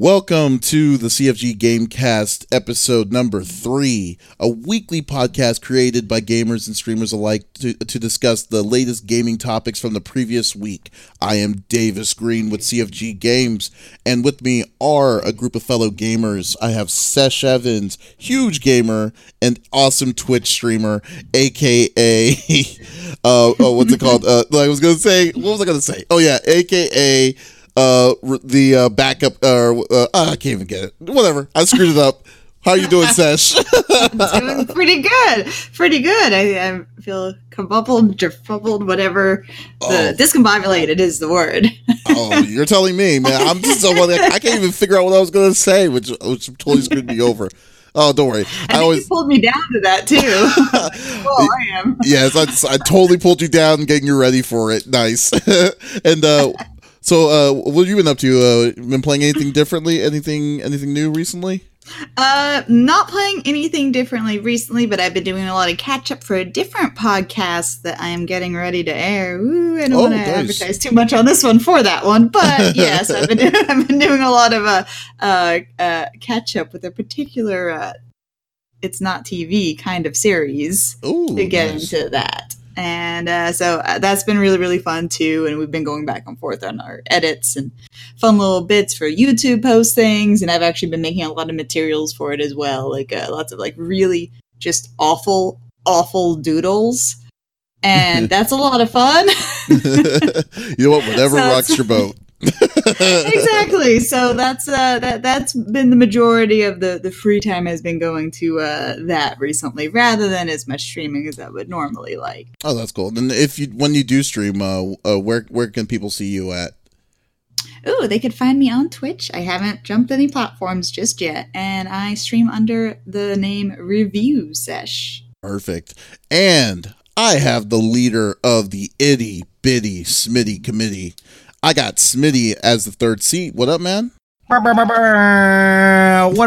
Welcome to the CFG Gamecast episode number three, a weekly podcast created by gamers and streamers alike to, to discuss the latest gaming topics from the previous week. I am Davies Green with CFG Games, and with me are a group of fellow gamers. I have Sesh Evans, huge gamer and awesome Twitch streamer, aka, uh, oh, what's it called? Uh, I was gonna say, what was I gonna say? Oh yeah, aka uh the uh, backup uh, uh I can't even get it. Whatever. I screwed it up. How are you doing, Sesh? doing pretty good. Pretty good. I, I feel kabubbled, defubbled, whatever. The oh. discombobulated is the word. oh, you're telling me, man. I'm just so like, I can't even figure out what I was gonna say, which which totally screwed me over. Oh, don't worry. I, I always pulled me down to that too. well, I am. Yes, I, I totally pulled you down, getting you ready for it. Nice. and uh, so, uh, what have you been up to? Uh, been playing anything differently? Anything, anything new recently? Uh, not playing anything differently recently, but I've been doing a lot of catch up for a different podcast that I am getting ready to air. Ooh, I don't oh, want to nice. advertise too much on this one for that one, but yes, I've been doing, I've been doing a lot of uh, uh, uh catch up with a particular uh, it's not TV kind of series Ooh, to get nice. into that and uh, so uh, that's been really really fun too and we've been going back and forth on our edits and fun little bits for youtube postings and i've actually been making a lot of materials for it as well like uh, lots of like really just awful awful doodles. And that's a lot of fun. You know what? Whatever so rocks your boat exactly. So that's uh, that that's been the majority of the the free time has been going to uh, that recently, rather than as much streaming as I would normally like. Oh, that's cool. Then if you when you do stream, uh, uh where where can people see you at? Oh, they could find me on Twitch. I haven't jumped any platforms just yet, and I stream under the name Review Sesh. Perfect. And I have the leader of the itty bitty Smitty committee. I got Smitty as the third seat. What up, man? What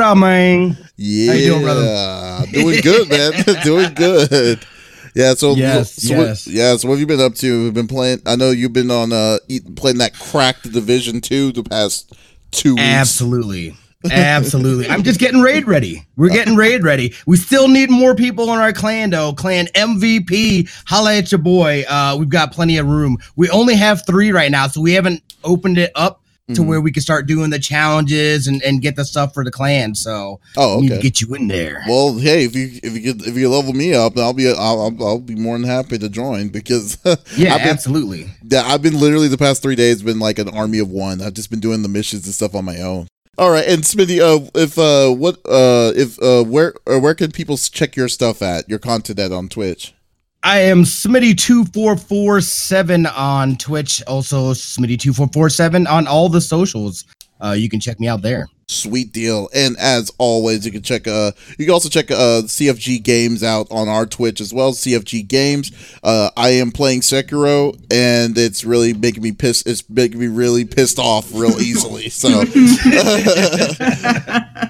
up, man? Yeah, How you doing, brother? doing good, man. doing good. Yeah, so, yes, so yes. What, yeah. So what have you been up to? We've been playing. I know you've been on uh playing that cracked division two the past two weeks. Absolutely. Absolutely. I'm just getting raid ready. We're getting raid ready. We still need more people in our clan though. Clan MVP, holla at your boy. Uh, we've got plenty of room. We only have three right now, so we haven't opened it up to mm-hmm. where we can start doing the challenges and, and get the stuff for the clan. So oh, okay. need to get you in there. Well, hey, if you if you if you level me up, I'll be I'll, I'll, I'll be more than happy to join because yeah, I've been, absolutely. Yeah, I've been literally the past three days been like an army of one. I've just been doing the missions and stuff on my own. All right, and Smitty, uh, if uh, what uh, if uh, where uh, where can people check your stuff at your content at on Twitch? I am Smitty two four four seven on Twitch, also Smitty two four four seven on all the socials. Uh, you can check me out there. Sweet deal. And as always, you can check uh you can also check uh CFG games out on our Twitch as well, CFG games. Uh I am playing Sekiro and it's really making me piss it's making me really pissed off real easily. So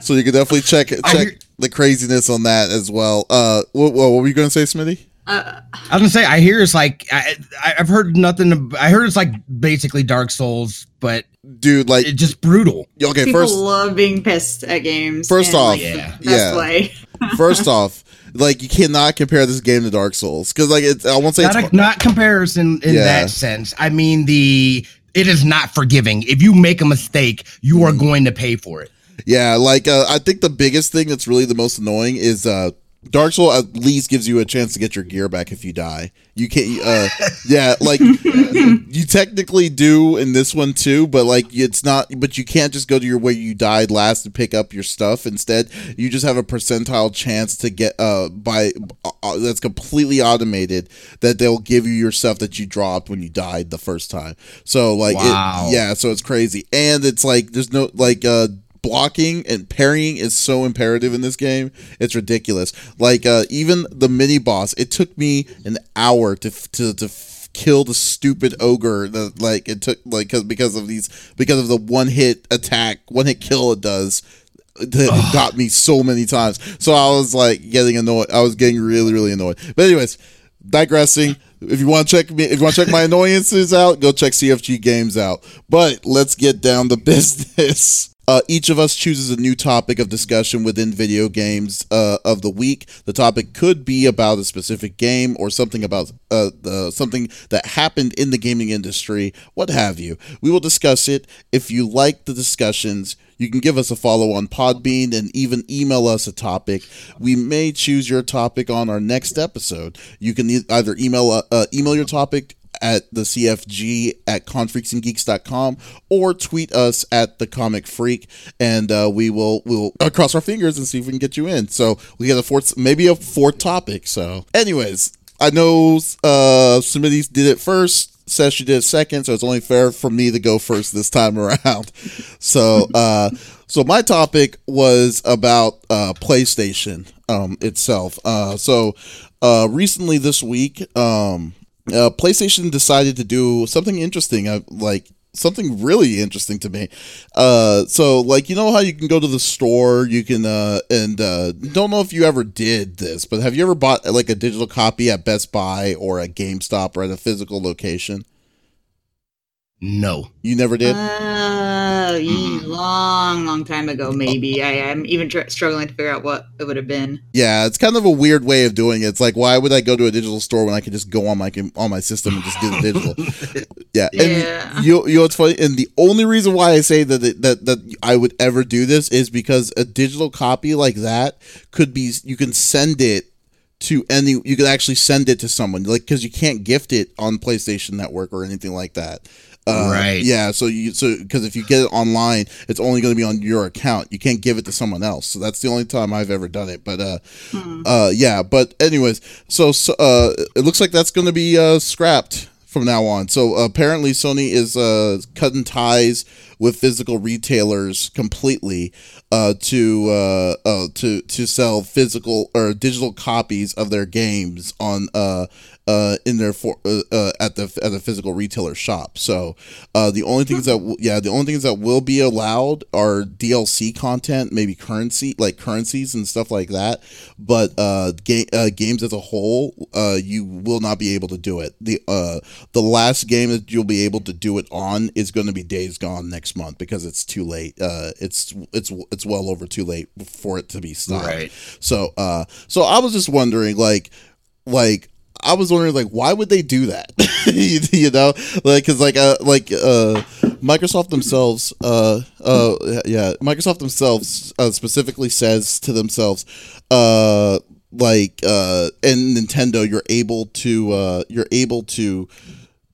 So you can definitely check check the craziness on that as well. Uh what, what were you going to say, Smitty? Uh, I was gonna say I hear it's like I, I've heard nothing. I heard it's like basically Dark Souls, but dude, like it's just brutal. Okay, People first love being pissed at games. First off, like, yeah, yeah. first off, like you cannot compare this game to Dark Souls because like it's I won't say not, it's a, not comparison in yeah. that sense. I mean the it is not forgiving. If you make a mistake, you are mm. going to pay for it. Yeah, like uh, I think the biggest thing that's really the most annoying is uh Dark Soul at least gives you a chance to get your gear back if you die. You can't, uh, yeah, like you technically do in this one too, but like it's not, but you can't just go to your where you died last and pick up your stuff. Instead, you just have a percentile chance to get, uh, by, uh, uh, that's completely automated that they'll give you your stuff that you dropped when you died the first time. So like, wow. it, yeah, so it's crazy. And it's like, there's no, like, uh, blocking and parrying is so imperative in this game. It's ridiculous. Like uh, even the mini boss, it took me an hour to to to kill the stupid ogre that like it took like cause, because of these because of the one hit attack one hit kill it does that got me so many times. So i was like getting annoyed. I was getting really really annoyed. But anyways digressing. If you want to check me if you want to check my annoyances out go check cfg games out. But let's get down to business uh, each of us chooses a new topic of discussion within video games uh, of the week. The topic could be about a specific game or something about uh, something that happened in the gaming industry, what have you. We will discuss it. If you like the discussions, you can give us a follow on Podbean and even email us a topic. We may choose your topic on our next episode. You can either email uh, uh email your topic at the CFG at confreaksandgeeks.com or tweet us at the comic freak and uh, we will we'll uh, cross our fingers and see if we can get you in. So we get a fourth maybe a fourth topic. So anyways, I know uh Smitty did it first Sesh did it second, so it's only fair for me to go first this time around. So, uh, so my topic was about uh, PlayStation um, itself. Uh, so, uh, recently this week, um, uh, PlayStation decided to do something interesting. Uh, like something really interesting to me. Uh, so like you know how you can go to the store, you can uh, and uh, don't know if you ever did this, but have you ever bought like a digital copy at Best Buy or at GameStop or at a physical location? No. You never did? Uh, Mm-hmm. long, long time ago, maybe. Oh. I am even tr- struggling to figure out what it would have been. Yeah, it's kind of a weird way of doing it. It's like, why would I go to a digital store when I can just go on my on my system and just do the digital? yeah, and yeah. you you know what's funny? And the only reason why I say that it, that that I would ever do this is because a digital copy like that could be you can send it to any you could actually send it to someone like because you can't gift it on PlayStation Network or anything like that. Uh, right. Yeah. So you so because if you get it online, it's only going to be on your account. You can't give it to someone else. So that's the only time I've ever done it. But uh, hmm. uh, yeah. But anyways, so, so uh, it looks like that's going to be uh scrapped from now on. So apparently Sony is uh cutting ties with physical retailers completely uh, to uh, uh, to to sell physical or digital copies of their games on uh, uh, in their for uh, uh, at the at the physical retailer shop. So uh, the only things that w- yeah the only things that will be allowed are DLC content, maybe currency like currencies and stuff like that. But uh, ga- uh, games as a whole, uh, you will not be able to do it. the uh, The last game that you'll be able to do it on is going to be Days Gone next month because it's too late. Uh, it's it's it's well over too late for it to be stopped. Right. So uh, so I was just wondering like like I was wondering like why would they do that? you, you, know, like because like uh like uh Microsoft themselves uh uh yeah Microsoft themselves uh, specifically says to themselves uh like uh in Nintendo you're able to uh you're able to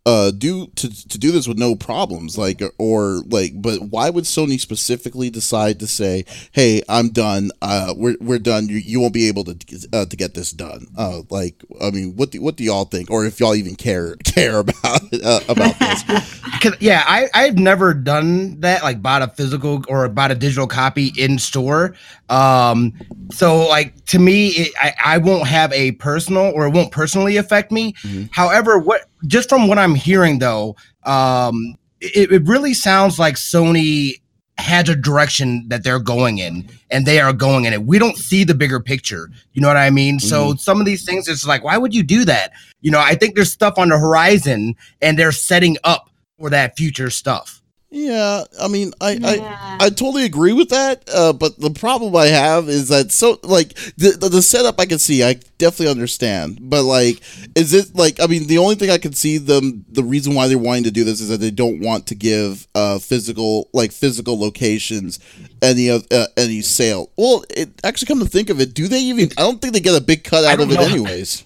uh do to to do this with no problems like or like but why would Sony specifically decide to say hey I'm done uh we're we're done you, you won't be able to uh, to get this done uh like I mean what do what do y'all think? Or if y'all even care care about uh, about this? Because yeah I I've never done that like bought a physical or bought a digital copy in store um so like to me it, I I won't have a personal or it won't personally affect me. Mm-hmm. however what just from what I'm hearing though, um, it, it really sounds like Sony has a direction that they're going in and they are going in it. We don't see the bigger picture. You know what I mean? Mm-hmm. So some of these things, it's like, why would you do that? You know, I think there's stuff on the horizon and they're setting up for that future stuff. Yeah, I mean, I, yeah. I I totally agree with that. Uh, but the problem I have is that so like the, the, the setup I can see, I definitely understand. But like, is it like I mean, the only thing I can see them the reason why they're wanting to do this is that they don't want to give uh physical like physical locations any of uh, any sale. Well, it actually come to think of it, do they even? I don't think they get a big cut out of it, know. anyways.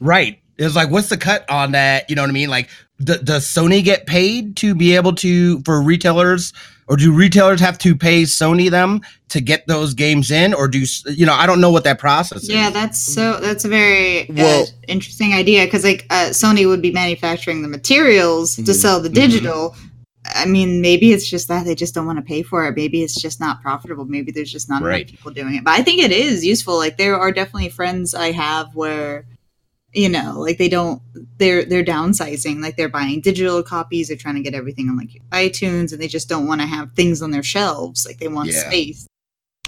Right. It's like, what's the cut on that? You know what I mean? Like, d- does Sony get paid to be able to for retailers, or do retailers have to pay Sony them to get those games in, or do you know? I don't know what that process is. yeah, is. that's so that's a very uh, well, uh, interesting idea because like uh, Sony would be manufacturing the materials mm-hmm. to sell the digital. Mm-hmm. I mean, maybe it's just that they just don't want to pay for it. Maybe it's just not profitable. Maybe there's just not right. enough people doing it. But I think it is useful. Like there are definitely friends I have where you know like they don't they're they're downsizing like they're buying digital copies they're trying to get everything on like itunes and they just don't want to have things on their shelves like they want yeah. space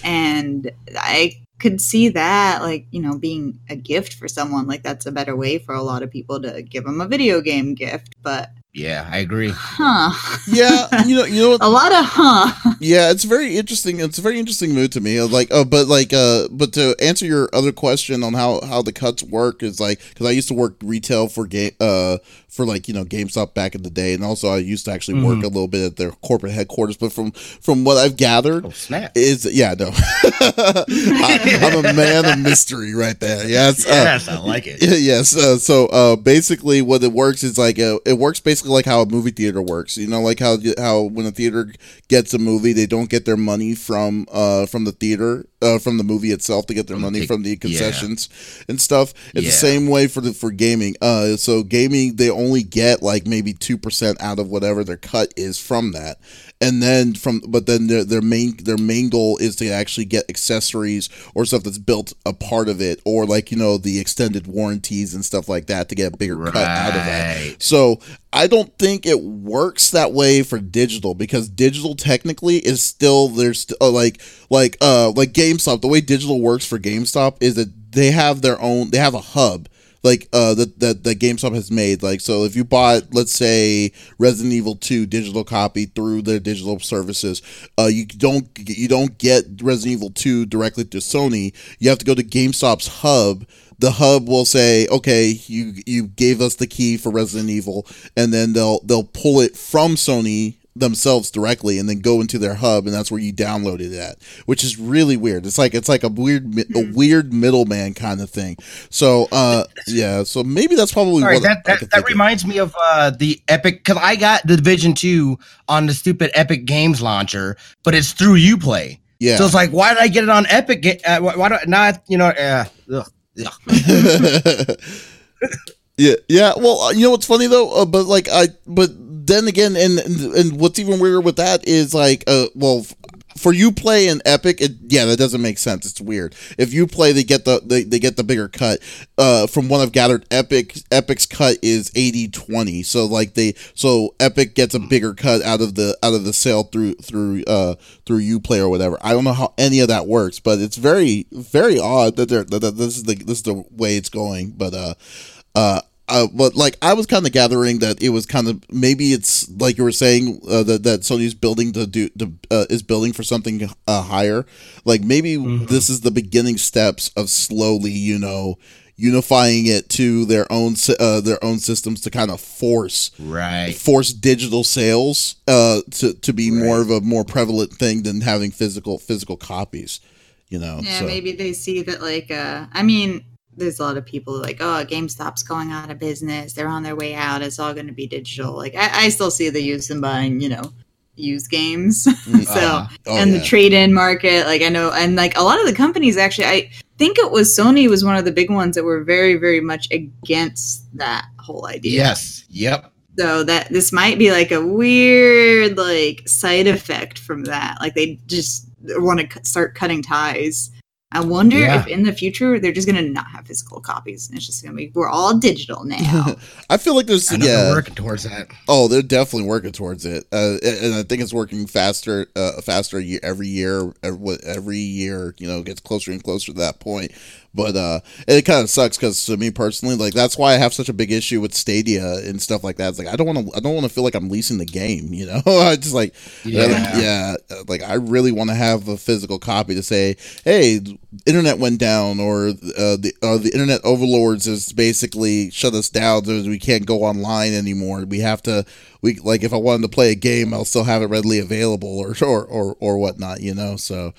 and i could see that like you know being a gift for someone like that's a better way for a lot of people to give them a video game gift but Yeah, I agree. Huh. Yeah, you know, you know, what, A lot of huh. yeah, it's very interesting. It's a very interesting mood to me. Like, uh, but like, uh, but to answer your other question on how how the cuts work is like because I used to work retail for game uh for like you know GameStop back in the day, and also I used to actually work Mhm. a little bit at their corporate headquarters. But from from what I've gathered, Oh snap! is yeah, no, I, I'm a man of mystery right there. Yes, uh, yes, I like it. yeah, yes. Uh, so uh, basically, what it works is like uh it works basically like how a movie theater works. You know, like how how when a theater gets a movie, they don't get their money from uh from the theater uh from the movie itself. to get their money from the yeah. concessions and stuff. It's Yeah. the same way for the for gaming. Uh, so gaming they only get like maybe two percent out of whatever their cut is from that. And then from but then their, their main their main goal is to actually get accessories or stuff that's built a part of it or like you know the extended warranties and stuff like that to get a bigger cut out of that. So i don't think it works that way for digital because digital technically is still there's st- uh, like like uh like gamestop the way digital works for gamestop is that they have their own they have a hub like uh that that GameStop has made. Like so if you bought let's say Resident Evil 2 digital copy through their digital services, uh you don't you don't get Resident Evil 2 directly to Sony. You have to go to GameStop's hub. The hub will say, "Okay, you you gave us the key for Resident Evil," and then they'll they'll pull it from Sony themselves directly and then go into their hub and that's where you download it at which is really weird it's like it's like a weird a weird middleman kind of thing so uh yeah so maybe that's probably Sorry, what that that, that think of. reminds me of uh, the Epic because I got the Division Two on the stupid Epic Games launcher, but it's through UPlay. yeah So it's like, why did I get it on Epic? Uh, why, why do not you know? Uh, ugh, ugh. yeah, yeah. Well, uh, you know what's funny though, uh, but like I, but then again, and, and what's even weirder with that is like, uh, well, for UPlay in Epic, it, yeah, that doesn't make sense. It's weird. If UPlay, they get the they, they get the bigger cut. Uh, from what I've gathered, Epic Epic's cut is 80-20. So like they, so Epic gets a bigger cut out of the out of the sale through through uh through you play or whatever. I don't know how any of that works, but it's very very odd that they're that, that this is the this is the way it's going. But uh uh, uh, but like I was kind of gathering that it was kind of maybe it's like you were saying uh, that that Sony's building to do to, uh, is building for something uh, higher. Like maybe this is the beginning steps of slowly, you know, unifying it to their own uh, their own systems to kind of force right. force digital sales uh, to to be more of a more prevalent thing than having physical physical copies. You know, Yeah, so. maybe they see that like uh I mean, there's a lot of people who are like, oh, GameStop's going out of business. They're on their way out. It's all going to be digital. Like I, I still see the use in buying, you know, used games. so Uh, Oh, and yeah. the trade-in market, like I know, and like a lot of the companies actually, I think it was Sony was one of the big ones that were very, very much against that whole idea. Yes. Yep. So that this might be like a weird like side effect from that. Like they just want to start cutting ties. I wonder Yeah. if in the future they're just gonna not have physical copies and it's just gonna be we're all digital now. I feel like there's yeah. they're working towards that. Oh, they're definitely working towards it, uh, and and I think it's working faster, uh, faster ye- every year. Every, every year, you know, gets closer and closer to that point. But uh, it kind of sucks because to me personally, like that's why I have such a big issue with Stadia and stuff like that. It's like I don't want to, I don't want to feel like I'm leasing the game. You know, I just like, yeah, Yeah. yeah, like I really want to have a physical copy to say, hey, internet went down, or uh, the uh, the internet overlords has basically shut us down. So We can't go online anymore. We have to, we like if I wanted to play a game, I'll still have it readily available, or or or, or whatnot. You know, so.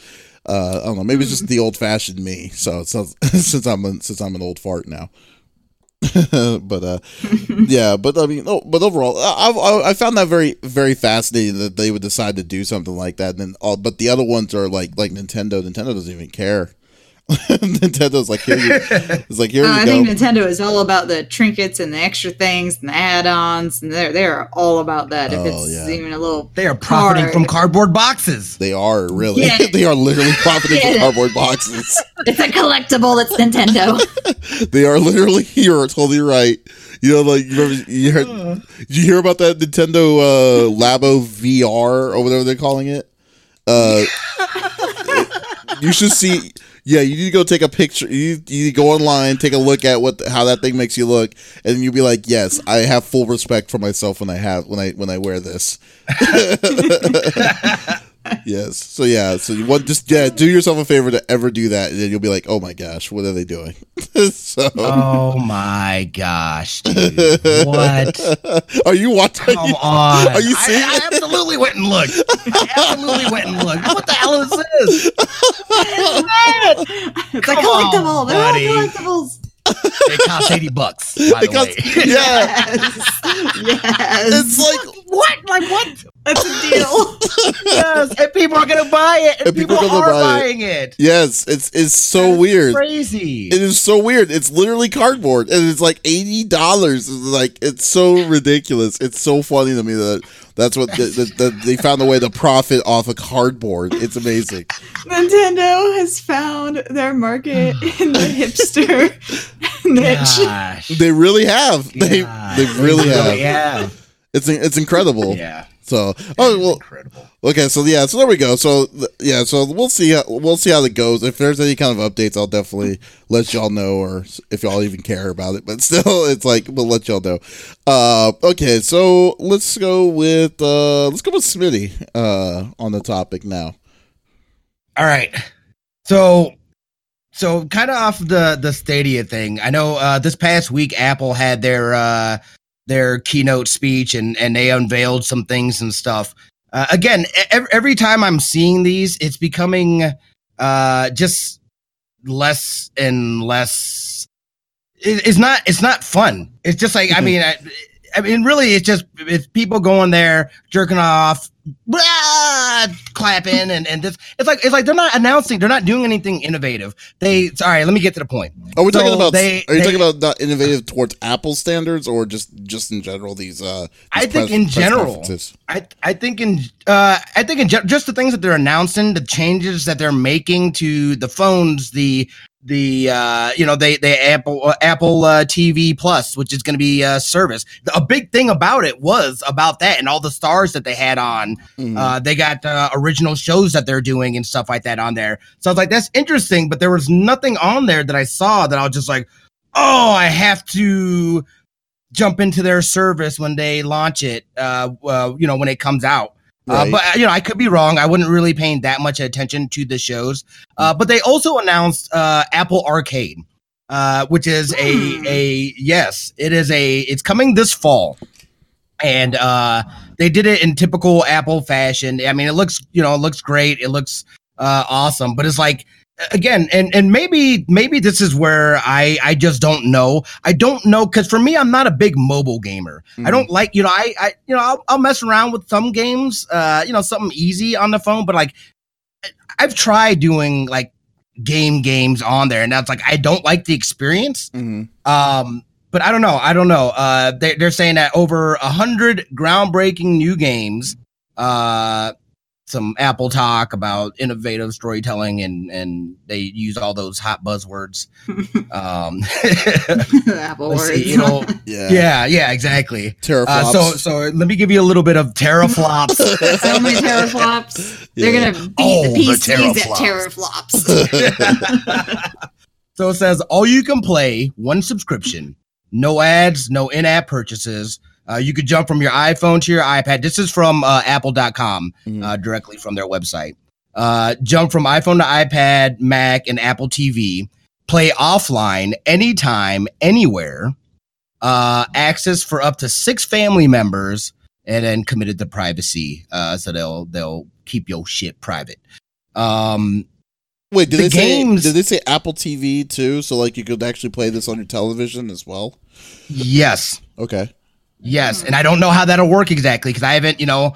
Uh, I don't know. Maybe it's just the old fashioned me. So, so since I'm a, since I'm an old fart now, but uh, yeah. But I mean, oh, but overall, I, I I found that very very fascinating that they would decide to do something like that. And then, all, but the other ones are like like Nintendo. Nintendo doesn't even care. Nintendo's like here you, it's like here Uh, you I go. think Nintendo is all about the trinkets and the extra things and the add-ons, and they're they're all about that. If Oh, it's yeah. even a little, They are profiting Card. from cardboard boxes. they are really. Yeah. they are literally profiting from Yeah. cardboard boxes. it's a collectible. It's Nintendo. They are literally. You're totally right. You know, like you, remember, you heard. Did you hear about that Nintendo uh, Labo VR or whatever they're calling it? Uh, you should see. Yeah, you need to go take a picture. You, you need to go online, take a look at what how that thing makes you look, and you'll be like, "Yes, I have full respect for myself when I have when I when I wear this." yes. So yeah. So you want just yeah, do yourself a favor to ever do that, and then you'll be like, "Oh my gosh, what are they doing?" so. Oh my gosh, dude. What? Are you watching? Come on. Are you seeing? I, I absolutely went and looked. I absolutely went and looked. What the hell is this? It's a Come collectible. on, They're all collectibles. It cost eighty bucks. By It the costs- way. yeah. Yes. yes. It's like What? Like what? That's a deal. Yes, and people are gonna buy it, and, And people people, are gonna are buy it. buying it. yes, it's it's so That's weird. Crazy. It is so weird. It's literally cardboard, and it's like eighty dollars. Like it's so ridiculous. It's so funny to me that that's what the, the, the, they found a way to profit off of cardboard. It's amazing. Nintendo has found their market in the hipster niche. Gosh. They really have. They God. they really have. Yeah. It's it's incredible. Yeah. So oh well. Incredible. Okay, so yeah, so there we go. So yeah, so we'll see. How, we'll see how it goes. If there's any kind of updates, I'll definitely let y'all know, or if y'all even care about it. But still, it's like we'll let y'all know. Uh, okay, so let's go with uh, let's go with Smitty uh, on the topic now. All right. So so kind of off the the Stadia thing. I know uh this past week Apple had their uh their keynote speech and and they unveiled some things and stuff. Uh, again, every, every time I'm seeing these, it's becoming uh just less and less it, it's not it's not fun. It's just like I mean I, I mean really it's just it's people going there jerking off blah, clapping and and this it's like it's like they're not announcing they're not doing anything innovative. They all right, let me get to the point. Are we So talking about? they- are you they- talking about not innovative towards Apple standards, or just just in general? These uh, I think press- in general. I I think in uh I think in just the things that they're announcing, the changes that they're making to the phones, the the uh you know they they Apple uh, Apple uh, TV Plus, which is going to be a service. A big thing about it was about that and all the stars that they had on. Mhm. Uh, they got uh, original shows that they're doing and stuff like that on there. So I was like, that's interesting, but there was nothing on there that I saw that I was just like, oh, I have to jump into their service when they launch it. Uh, uh you know, when it comes out. Uh, but uh, you know, I could be wrong. I wouldn't really paying that much attention to the shows. Uh, but they also announced uh, Apple Arcade, uh, which is a Hmm. a yes, it is a it's coming this fall, and uh, they did it in typical Apple fashion. I mean, it looks you know it looks great. It looks uh, awesome, but it's like again and and maybe maybe this is where i i just don't know i don't know because for me i'm not a big mobile gamer Mm-hmm. i don't like you know i i you know I'll, I'll mess around with some games uh you know something easy on the phone but like i've tried doing like game games on there and that's like i don't like the experience Mhm. um but i don't know i don't know uh they, they're saying that over a hundred groundbreaking new games uh some apple talk about innovative storytelling and and they use all those hot buzzwords um Apple words. see, you know Yeah. yeah yeah exactly Teraflops. uh, so so let me give you a little bit of teraflops so many teraflops. They're Yeah. gonna beat Oh, the the PCs at teraflops. teraflops. So it says all you can play, one subscription, no ads, no in-app purchases. Uh, you could jump from your iPhone to your iPad. This is from uh, Apple.com, Mhm. uh, directly from their website. Uh, jump from iPhone to iPad, Mac, and Apple TV. Play offline anytime, anywhere. Uh, access for up to six family members, and then committed to privacy. Uh, so they'll they'll keep your shit private. Um, Wait, did the they games- say did they say Apple TV too? So like you could actually play this on your television as well? yes. Okay. Yes, and I don't know how that'll work exactly because I haven't, you know,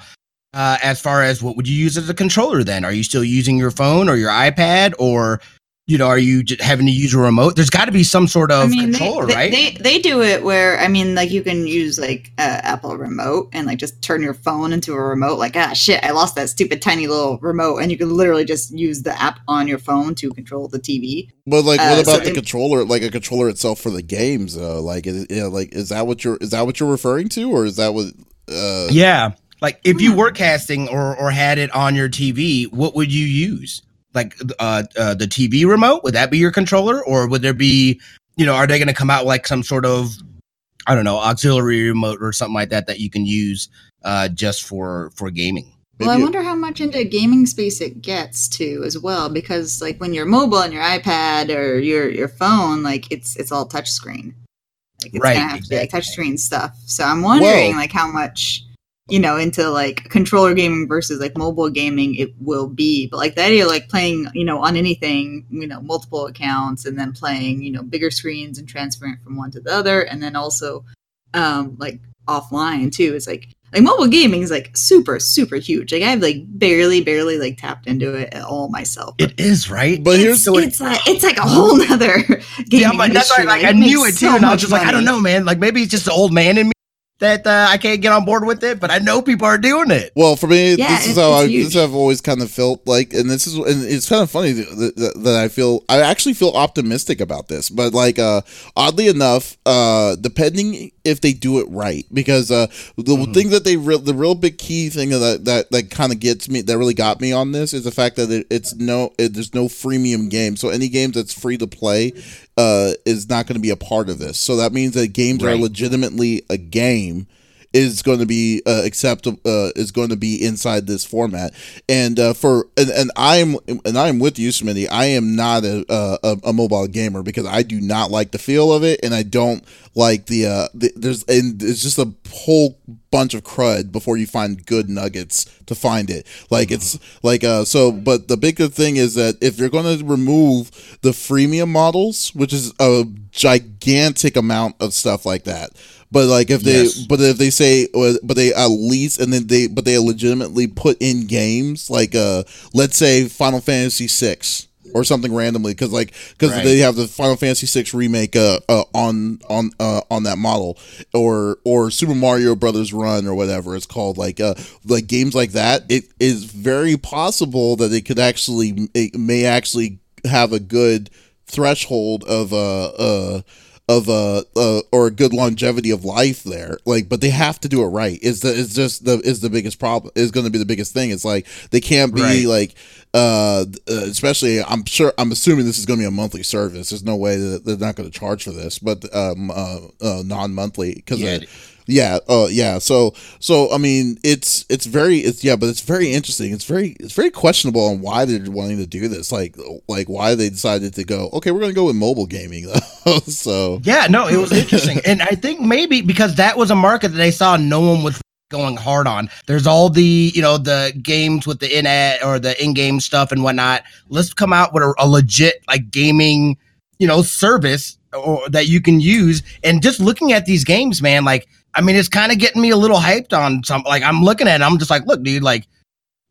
uh, as far as what would you use as a controller then? Are you still using your phone or your iPad or, you know, are you j- having to use a remote? There's got to be some sort of I mean, controller, they, right? they they do it where I mean, like you can use like uh, Apple remote and like just turn your phone into a remote. Like ah shit, I lost that stupid tiny little remote, and you can literally just use the app on your phone to control the TV. But like, Uh, what so about the it- controller? Like a controller itself for the games, though. Like, is, yeah, like is that what you're is that what you're referring to, or is that what? Uh, yeah, like if you were casting or or had it on your TV, what would you use? Like uh, uh, the TV remote? Would that be your controller, or would there be, you know, are they going to come out like some sort of, I don't know, auxiliary remote or something like that that you can use uh, just for for gaming? Well, I wonder how much into gaming space it gets to as well, because like when you're mobile on your iPad or your your phone, like it's it's all touchscreen. Like it's Right, gonna have to be like exactly. touchscreen stuff. So I'm wondering Well- like how much you know into like controller gaming versus like mobile gaming it will be. But like the idea of like playing you know on anything you know multiple accounts and then playing you know bigger screens and transferring from one to the other, and then also um like offline too is like like mobile gaming is like super super huge like i've like barely barely like tapped into it at all myself It is right. But here's it's, so it- it's like it's like a whole nother gaming yeah, but that's why industry. like I knew it too, so and I was much just like, I don't know, man. Like maybe it's just the old man in me that uh, I can't get on board with it, but I know people are doing it. Well, for me, Yeah, this is how I it's this is huge. how I've always kind of felt like, and this is, and it's kind of funny that, that, that I feel I actually feel optimistic about this, but like, uh, oddly enough, uh, depending if they do it right, because uh, the Mm-hmm. thing that they real the real big key thing that that that kind of gets me that really got me on this is the fact that it, it's no it, there's no freemium game, so any games that's free to play, uh, is not going to be a part of this. So that means that games are legitimately a game is going to be uh, acceptable uh, is going to be inside this format. And uh, for and, and I'm and I'm with you Smitty. I am not a, a a mobile gamer because I do not like the feel of it and I don't like the uh the, there's and it's just a whole bunch of crud before you find good nuggets to find it. Like it's like uh so but the bigger thing is that if you're going to remove the freemium models which is a gigantic amount of stuff like that but like if they Yes. but if they say but they at least and then they but they legitimately put in games like uh let's say final fantasy 6 or something randomly because like because Right. they have the final fantasy 6 remake uh, uh on on uh on that model or or super mario brothers run or whatever it's called like uh like games like that it is very possible that it could actually it may actually have a good threshold of uh uh of uh, uh or a good longevity of life there like but they have to do it right is the is just the is the biggest problem is going to be the biggest thing it's like they can't be Right. like uh, uh especially i'm sure i'm assuming this is going to be a monthly service there's no way that they're not going to charge for this but um uh, uh non-monthly because Yeah. Yeah uh yeah so so i mean it's it's very it's yeah but it's very interesting it's very it's very questionable on why they're wanting to do this like like why they decided to go okay we're gonna go with mobile gaming though so Yeah, no, it was interesting. and I think maybe because that was a market that they saw no one was going hard on. There's all the, you know, the games with the in ad or the in-game stuff and whatnot. Let's come out with a, a legit like gaming, you know, service or that you can use. And just looking at these games, man, like I mean, it's kind of getting me a little hyped on something. like I'm looking at it, I'm just like, look, dude, like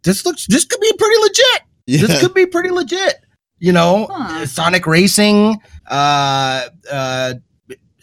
this looks this could be pretty legit yeah this could be pretty legit. You know, Huh. Sonic Racing. Uh, uh,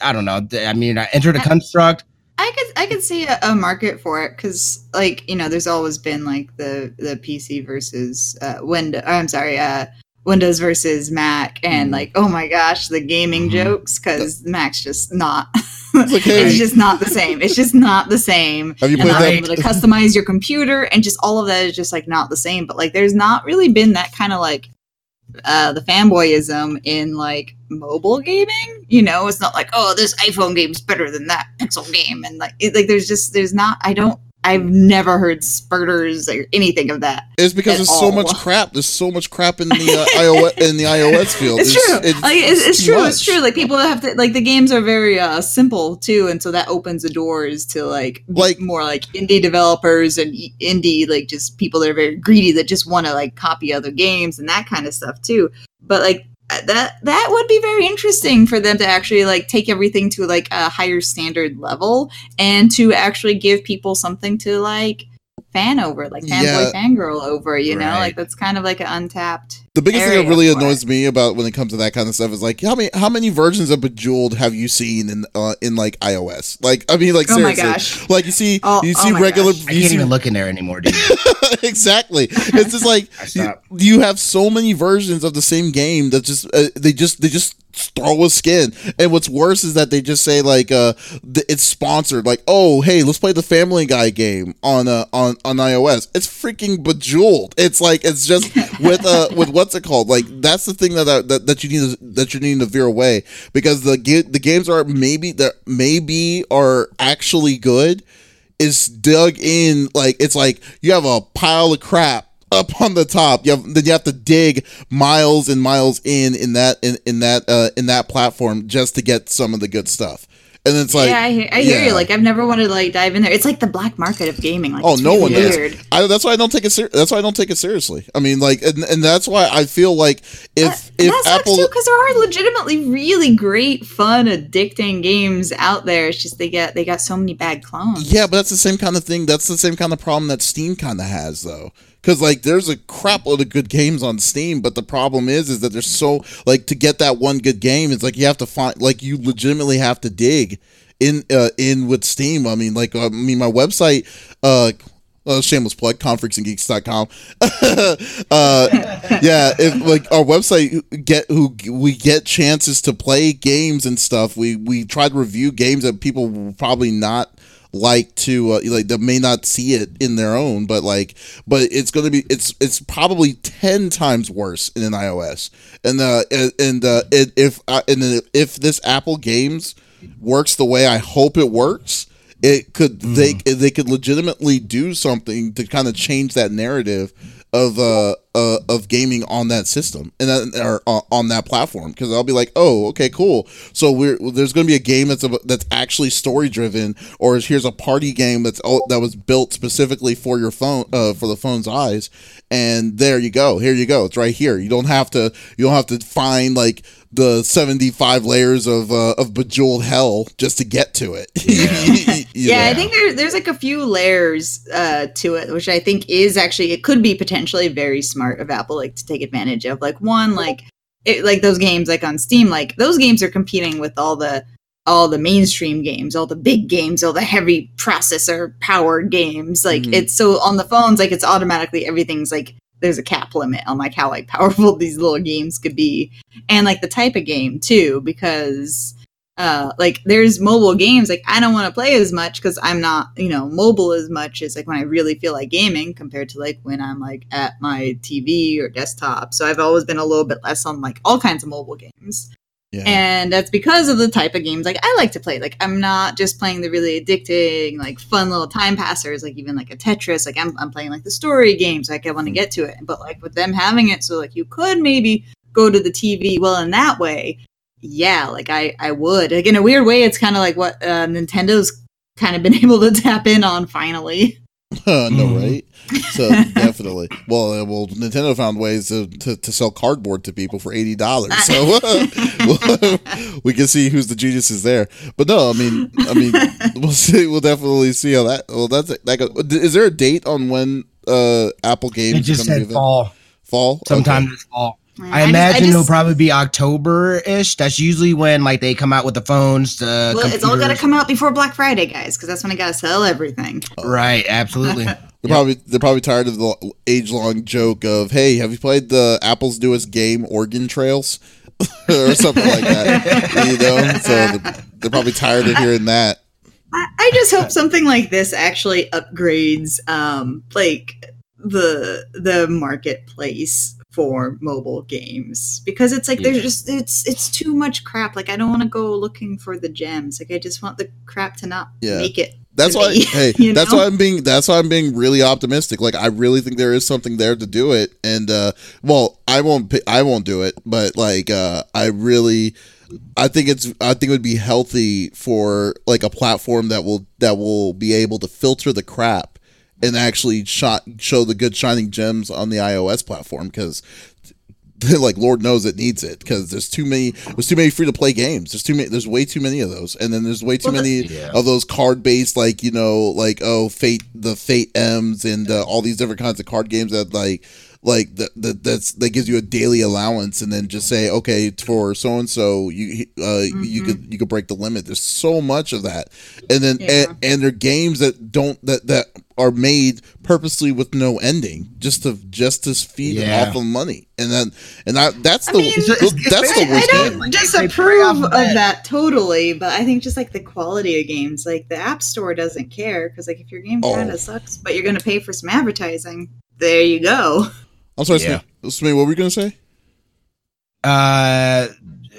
I don't know. I mean, I entered a I- construct. I could I could see a, a market for it because like you know there's always been like the the PC versus uh, Windows. I'm sorry, uh, Windows versus Mac, and Mhm. like oh my gosh, the gaming Mhm. jokes because Mac's just not. It's like, hey- it's just not the same. It's just not the same. Have you and not able to customize your computer and just all of that is just like not the same. But like there's not really been that kind of like uh the fanboyism in like mobile gaming you know it's not like oh this iphone game's better than that pixel game and like it, like there's just there's not i don't i've never heard spurters or anything of that It's because there's so much crap. There's so much crap in the uh, iOS in the iOS field. it's There's- true. like it's, it's true. It's true. Like people have to like the games are very uh simple too and so that opens the doors to like Like- more like indie developers and indie like just people that are very greedy that just want to like copy other games and that kind of stuff too. But like that that would be very interesting for them to actually like take everything to like a higher standard level and to actually give people something to like fan over like fanboy Yeah. fangirl over you know like that's kind of like an untapped The biggest thing that really annoys it. me about when it comes to that kind of stuff is like how many how many versions of Bejeweled have you seen in uh, in like iOS? Like I mean, like oh my seriously, gosh like you see Oh- you oh see my regular gosh. I you can't see even look in there anymore, dude. exactly. It's just like you, you have so many versions of the same game that just uh, they just they just throw a skin. And what's worse is that they just say like uh it's sponsored. Like oh hey let's play the Family Guy game on uh on on iOS. It's freaking bejeweled. It's like it's just with uh with what's it called? Like that's the thing that that, that you need to, that you need to veer away because the the games are maybe that maybe are actually good is dug in like it's like you have a pile of crap up on the top. You have then you have to dig miles and miles in in that in, in that uh, in that platform just to get some of the good stuff. And it's like, yeah, I, hear, I hear you. Like, I've never wanted to like dive in there. It's like the black market of gaming. Like, oh, no one weird. does. I, that's why I don't take it. Ser- that's why I don't take it seriously. I mean, like, and, and that's why I feel like if that, if that Apple, because there are legitimately really great, fun, addicting games out there. It's just they get they got so many bad clones. Yeah, but that's the same kind of thing. That's the same kind of problem that Steam kind of has, though because like there's a crap load of good games on steam but the problem is is that there's so like to get that one good game it's like you have to find like you legitimately have to dig in uh, in with steam. I mean like uh, i mean my website uh uh, shameless plug confreaksandgeeks.com uh yeah if like our website get who we get chances to play games and stuff. We we try to review games that people will probably not like to uh, like that may not see it in their own but like but it's going to be it's it's probably 10 times worse in an ios and uh and, and uh it, if uh, and if this apple games works the way i hope it works it could mm. they they could legitimately do something to kind of change that narrative of uh, uh of gaming on that system and that, or uh, on that platform because I'll be like, oh, okay, cool. So we're there's going to be a game that's a, that's actually story driven, or here's a party game that's oh, that was built specifically for your phone uh, for the phone's eyes, and there you go. Here you go. It's right here. You don't have to you don't have to find like the 75 layers of uh, of bejeweled hell just to get to it. Yeah, yeah I think there's there's like a few layers uh, to it, which I think is actually it could be potentially very smart of Apple like to take advantage of. Like one, like it, like those games like on Steam, like those games are competing with all the all the mainstream games, all the big games, all the heavy processor powered games. Like mm-hmm. it's so on the phones, like it's automatically everything's like there's a cap limit on like how like powerful these little games could be. And like the type of game too because uh like there's mobile games like i don't want to play as much because i'm not you know mobile as much as like when i really feel like gaming compared to like when i'm like at my tv or desktop. So i've always been a little bit less on like all kinds of mobile games yeah. And that's because of the type of games like I like to play. Like I'm not just playing the really addicting, like fun little time passers, like even like a Tetris. Like I'm, I'm playing like the story games. Like I want to get to it. But like with them having it, so like you could maybe go to the TV. Well, in that way, yeah, like I I would. Like in a weird way, it's kind of like what uh, Nintendo's kind of been able to tap in on finally. no, mm-hmm. right? So definitely. Well, uh, well, Nintendo found ways to, to, to, sell cardboard to people for eighty dollars. So uh, we can see who's the genius is there. But no, I mean, I mean, we'll see. We'll definitely see how that. Well, that's that. Goes. Is there a date on when uh Apple Games? It just said fall. Fall. Sometime okay. this fall. I, imagine I just, it'll probably be October ish. That's usually when like they come out with the phones. The well, computers. it's all got to come out before Black Friday, guys, because that's when I got to sell everything. Right, absolutely. they're yep. probably they're probably tired of the age long joke of, "Hey, have you played the Apple's newest game, Oregon Trails?" or something like that. you know, so they're, they're probably tired of hearing that. I just hope something like this actually upgrades, um, like the the marketplace for mobile games because it's like yeah. there's just it's it's too much crap. Like I don't want to go looking for the gems. Like I just want the crap to not yeah. make it. That's why. Me, hey, you know? that's why I'm being. That's why I'm being really optimistic. Like I really think there is something there to do it. And uh well, I won't. I won't do it. But like, uh I really. I think it's I think it would be healthy for like a platform that will that will be able to filter the crap and actually shot show the good shining gems on the iOS platform because like Lord knows it needs it because there's too many there's too many free to play games. There's too many there's way too many of those. And then there's way too well, many yeah. of those card based like, you know, like oh Fate the Fate M's and uh, all these different kinds of card games that like like that that that's that gives you a daily allowance and then just say okay for so and so you uh mm-hmm. you could you could break the limit there's so much of that and then yeah. and, and there are games that don't that that are made purposely with no ending, just to just to feed Yeah. off of money, and then and that that's I the mean, It's- it's- that's the it's- I worst don't game. Disapprove of that totally, but I think just like the quality of games, like the App Store doesn't care because like if your game Oh. kind of sucks, but you're gonna pay for some advertising, there you go. I'm sorry, Yeah. Smee. Smee, what were you gonna say? Uh,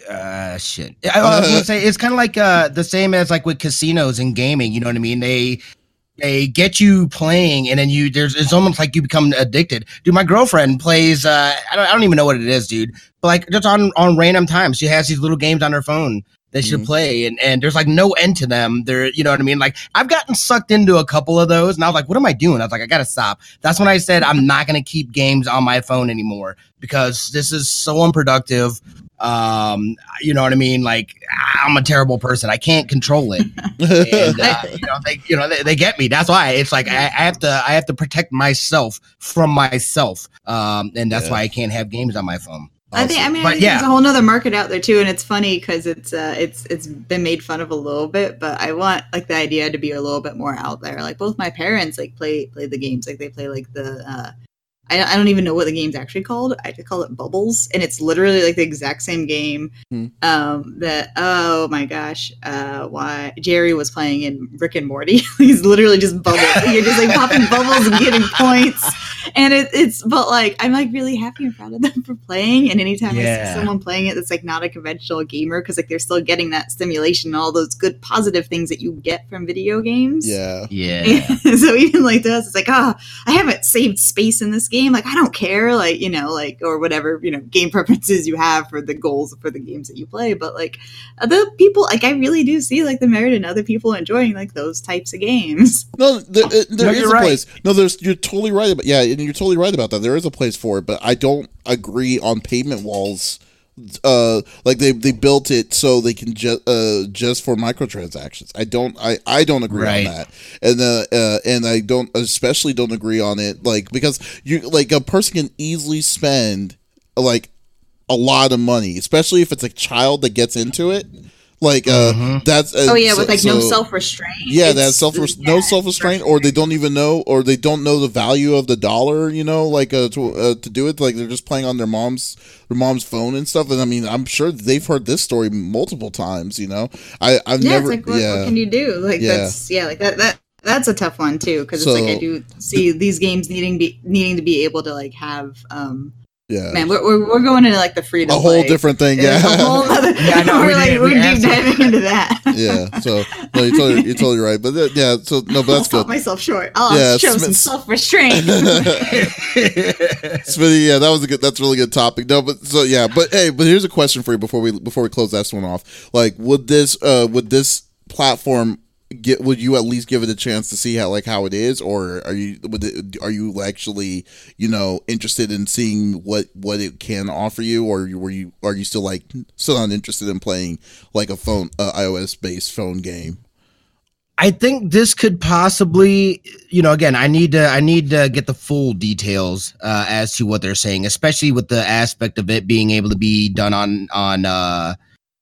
uh, shit. I, I was gonna say it's kind of like uh the same as like with casinos and gaming. You know what I mean? They they get you playing, and then you there's it's almost like you become addicted. Dude, my girlfriend plays. Uh, I don't I don't even know what it is, dude. But like just on on random times, she has these little games on her phone that she'll Mhm. play, and and there's like no end to them. There, you know what I mean? Like I've gotten sucked into a couple of those, and I was like, what am I doing? I was like, I gotta stop. That's when I said I'm not gonna keep games on my phone anymore because this is so unproductive. Um, you know what I mean? Like I'm a terrible person. I can't control it. And uh, you know, they you know they, they get me. That's why it's like I, I have to I have to protect myself from myself. Um, and that's Yeah. why I can't have games on my phone. I think I mean I But think yeah. there's a whole nother market out there too, and it's funny because it's uh it's it's been made fun of a little bit, but I want like the idea to be a little bit more out there. Like both my parents like play play the games, like they play like the uh I, I don't even know what the game's actually called. I just call it Bubbles, and it's literally like the exact same game. Hmm. Um, that oh my gosh, uh, why Jerry was playing in Rick and Morty. He's literally just bubbles. You're just like popping bubbles and getting points, and it, it's but like I'm like really happy and proud of them for playing. And anytime I see someone playing it that's like not a conventional gamer, because like they're still getting that stimulation and all those good positive things that you get from video games. yeah. Yeah. so even like this, it's like, ah, I haven't saved space in this game. Like, I don't care, like, you know, like, or whatever, you know, game preferences you have for the goals for the games that you play. But like, other people, like, I really do see like the merit in other people enjoying like those types of games. No, there, uh, there No, is a right. place. No, there's. You're totally right about. Yeah, and you're totally right about that. There is a place for it, but I don't agree on payment walls. Uh, like they they built it so they can just uh just for microtransactions. I don't. I I don't agree Right. on that, and uh, uh and I don't especially don't agree on it. Like because you like a person can easily spend like a lot of money, especially if it's a child that gets into it. Like uh, Mhm. that's uh, oh yeah, so- with like no self restraint. yeah, that's self no self restraint, or they don't even know, or they don't know the value of the dollar. You know, like uh, to uh, to do it, like they're just playing on their mom's their mom's phone and stuff. And I mean, I'm sure they've heard this story multiple times. You know, I I've yeah, never it's like what, yeah what can you do? Like Yeah. that's yeah, like that that that's a tough one too because it's like I do see these games needing be needing to be able to like have um yeah man we're we're, we're going into like the freedom a whole different thing. Yeah, Yeah, a whole other, Yeah, no, we we're like we're deep diving into that. yeah. So no, you're totally you're totally right. But uh, yeah, so no, but I'll that's stop good. myself short. I'll Yeah, show some self restraint. Smitty, yeah, that was a good. That's a really good topic. No, but so yeah, but hey, but here's a question for you before we before we close that one off. Like, would this uh would this platform get? Would you at least give it a chance to see how like how it is, or are you would it, are you actually you know interested in seeing what what it can offer you, or were you are you still like still not interested in playing like a phone uh, iOS based phone game? I think this could possibly, you know, again, I need to, I need to get the full details uh, as to what they're saying, especially with the aspect of it being able to be done on on uh,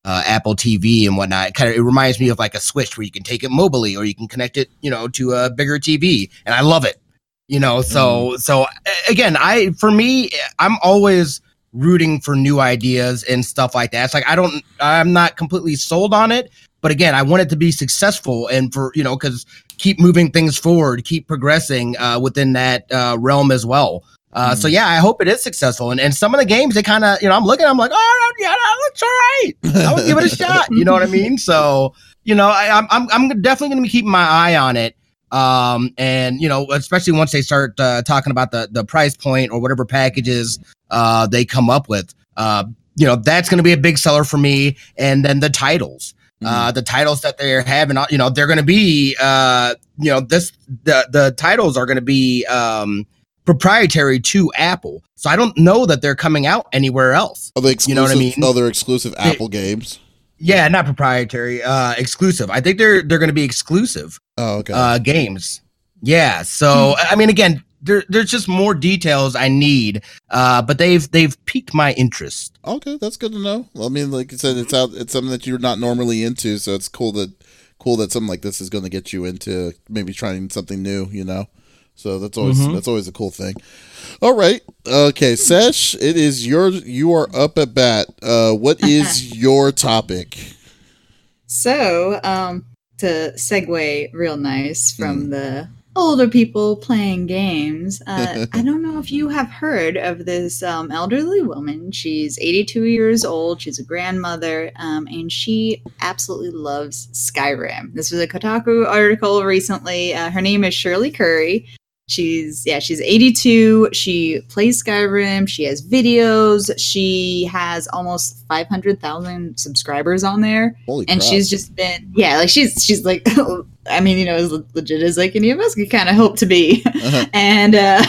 uh, Apple TV and whatnot. It Kind of, it reminds me of like a Switch where you can take it mobily or you can connect it, you know, to a bigger TV, and I love it. You know, so so again, I for me, I'm always rooting for new ideas and stuff like that. It's like I don't, I'm not completely sold on it, but again, I want it to be successful and for you know because keep moving things forward, keep progressing uh, within that uh, realm as well. Uh, So yeah, I hope it is successful. And and some of the games, they kind of you know I'm looking, I'm like, oh yeah, that looks all right. I would give it a shot. You know what I mean? So you know, I, I'm I'm I'm definitely going to be keeping my eye on it. Um, and you know, especially once they start uh, talking about the the price point or whatever packages uh, they come up with. Uh, you know, that's going to be a big seller for me. And then the titles, uh, the titles that they're having, uh, you know, they're going to be, uh, you know, this the the titles are going to be um, proprietary to Apple. So I don't know that they're coming out anywhere else. Are they exclusive? You know what I mean? Other exclusive Apple games. Yeah, not proprietary, uh, exclusive. I think they're they're going to be exclusive Oh, okay. uh, games. Yeah. So I mean, again, there, there's just more details I need, uh, but they've they've piqued my interest. Okay, that's good to know. Well, I mean, like you said, it's out. It's something that you're not normally into, so it's cool that cool that something like this is going to get you into maybe trying something new. You know. So that's always mm-hmm. that's always a cool thing. All right. Okay, Sesh, it is your you are up at bat. Uh what is your topic? So, um to segue real nice from mm. the older people playing games. Uh, I don't know if you have heard of this um, elderly woman. She's 82 years old. She's a grandmother, um, and she absolutely loves Skyrim. This was a Kotaku article recently. Uh, her name is Shirley Curry. She's yeah, she's 82. She plays Skyrim. She has videos. She has almost 500,000 subscribers on there. Holy and crap. she's just been yeah, like she's she's like I mean, you know, as legit as like any of us could kind of hope to be. Uh-huh. And uh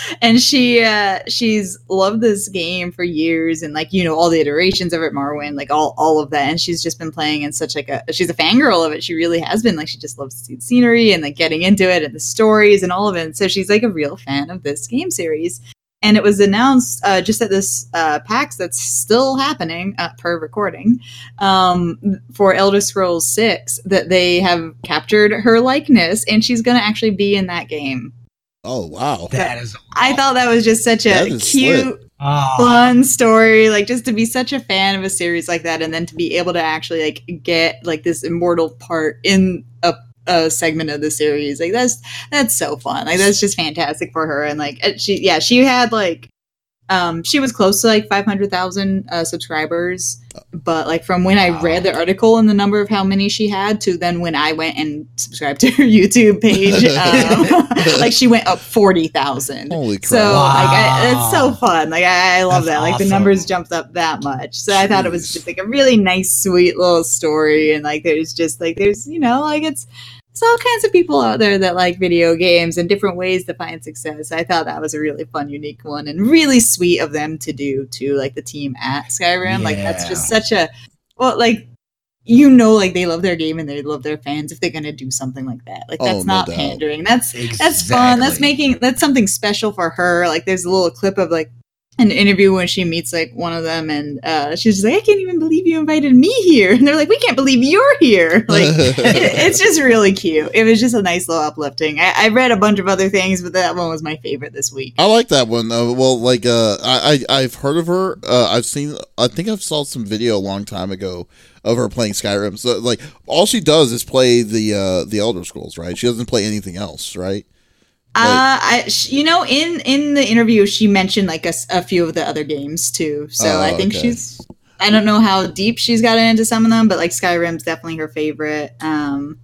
and she uh she's loved this game for years and like, you know, all the iterations of it, Morrowind, like all all of that. And she's just been playing in such like a she's a fangirl of it. She really has been. Like she just loves to see the scenery and like getting into it and the stories and all of it. And so she's like a real fan of this game series and it was announced uh, just at this uh, PAX that's still happening uh, per recording um, for Elder Scrolls Six that they have captured her likeness, and she's going to actually be in that game. Oh wow, that is! I thought that was just such a cute. Oh. fun story like just to be such a fan of a series like that and then to be able to actually like get like this immortal part in a a segment of the series. Like that's that's so fun. Like that's just fantastic for her. And like she, yeah, she had like um she was close to like 500,000 uh, subscribers but like from when I read the article and the number of how many she had to then when I went and subscribed to her YouTube page um, like she went up 40,000 holy crap so wow. like I, it's so fun like I, I love That's that like awesome. the numbers jumped up that much so Jeez. I thought it was just like a really nice sweet little story and like there's just like there's you know like it's there's all kinds of people out there that like video games and different ways to find success. I thought that was a really fun, unique one, and really sweet of them to do too. Like the team at Skyrim, yeah. like that's just such a well, like you know, like they love their game and they love their fans if they're gonna do something like that. Like that's oh, not pandering. That's exactly. that's fun. That's making that's something special for her. Like there's a little clip of like an interview when she meets like one of them and uh, she's like i can't even believe you invited me here. And they're like we can't believe you're here. Like it, it's just really cute. It was just a nice little uplifting. I, I, read a bunch of other things but that one was my favorite this week. I like that one uh, well like uh, I, I have heard of her. Uh, i've seen i think i've saw some video a long time ago of her playing skyrim. So like all she does is play the uh the elder scrolls right? She doesn't play anything else right uh, I, you know, in in the interview, she mentioned like a, a few of the other games too. So oh, I think okay. she's. I don't know how deep she's gotten into some of them, but like Skyrim's definitely her favorite. Um,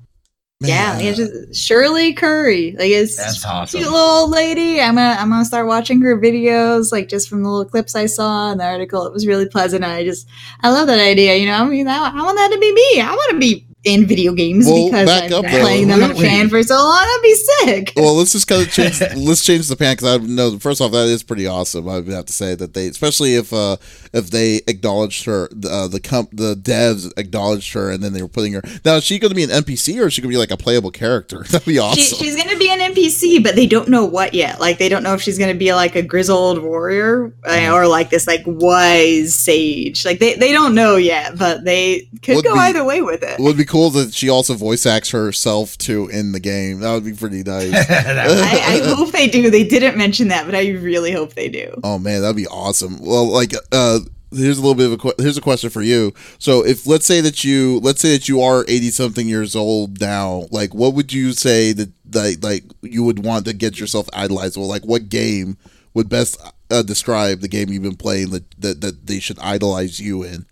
yeah, like just Shirley Curry, like it's That's awesome. cute little old lady. I'm gonna I'm gonna start watching her videos, like just from the little clips I saw in the article. It was really pleasant. I just I love that idea. You know, I mean, I, I want that to be me. I want to be in video games well, because I've been playing them a fan for so long. I'd be sick. Well, let's just kind of change. let's change the pan because I know. First off, that is pretty awesome. I would have to say that they, especially if uh if they acknowledged her, uh, the comp, the devs acknowledged her, and then they were putting her. Now, is she going to be an NPC or is she going to be like a playable character? That'd be awesome. She, she's going to be an NPC, but they don't know what yet. Like they don't know if she's going to be like a grizzled warrior uh, or like this like wise sage. Like they they don't know yet, but they could would go be, either way with it. it. Would be cool that she also voice acts herself too in the game. That would be pretty nice. I, I, hope they do. They didn't mention that, but I really hope they do. Oh man, that'd be awesome. Well, like, uh, here's a little bit of a here's a question for you. So, if let's say that you let's say that you are eighty something years old now, like, what would you say that like like you would want to get yourself idolized? Well, like, what game would best uh, describe the game you've been playing that, that that they should idolize you in?